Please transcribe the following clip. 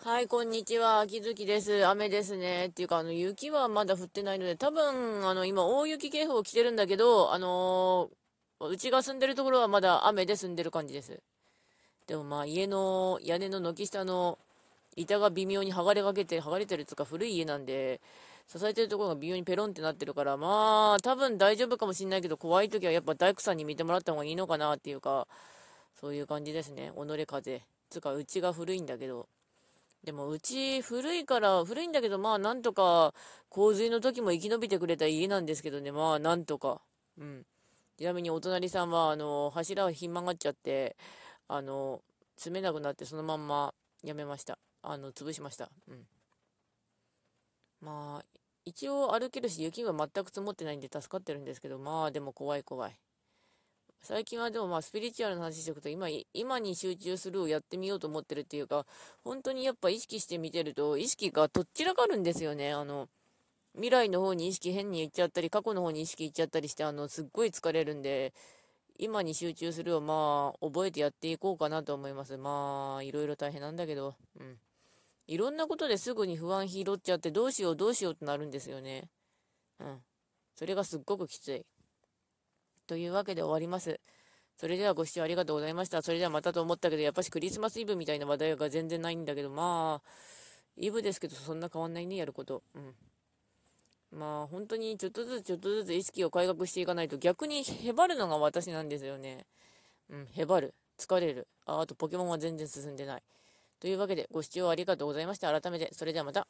はい、こんにちは。秋月です。雨ですね。っていうか、あの、雪はまだ降ってないので、多分、あの、今、大雪警報来てるんだけど、あのー、うちが住んでるところはまだ雨で住んでる感じです。でもまあ、家の屋根の軒下の板が微妙に剥がれかけて、剥がれてるつか古い家なんで、支えてるところが微妙にペロンってなってるから、まあ、多分大丈夫かもしんないけど、怖い時はやっぱ大工さんに見てもらった方がいいのかなっていうか、そういう感じですね。己風。つか、うちが古いんだけど。でもうち古いから、古いんだけど、まあなんとか洪水の時も生き延びてくれた家なんですけどね、まあなんとか。うん。ちなみにお隣さんは、あの、柱がひん曲がっちゃって、あの、詰めなくなってそのまんまやめました。あの、潰しました。うん。まあ、一応歩けるし、雪は全く積もってないんで助かってるんですけど、まあでも怖い怖い。最近はでもまあスピリチュアルな話しておくと今、今に集中するをやってみようと思ってるっていうか、本当にやっぱ意識してみてると、意識がとっちらかるんですよね。あの、未来の方に意識変に行っちゃったり、過去の方に意識行っちゃったりして、あの、すっごい疲れるんで、今に集中するをまあ、覚えてやっていこうかなと思います。まあ、いろいろ大変なんだけど、うん。いろんなことですぐに不安拾っちゃって、どうしようどうしようってなるんですよね。うん。それがすっごくきつい。というわけで終わります。それではご視聴ありがとうございました。それではまたと思ったけど、やっぱしクリスマスイブみたいな話題が全然ないんだけど、まあ、イブですけど、そんな変わんないね、やること。うん。まあ、本当にちょっとずつちょっとずつ意識を改革していかないと、逆にへばるのが私なんですよね。うん、へばる。疲れる。あ、あとポケモンは全然進んでない。というわけで、ご視聴ありがとうございました。改めて、それではまた。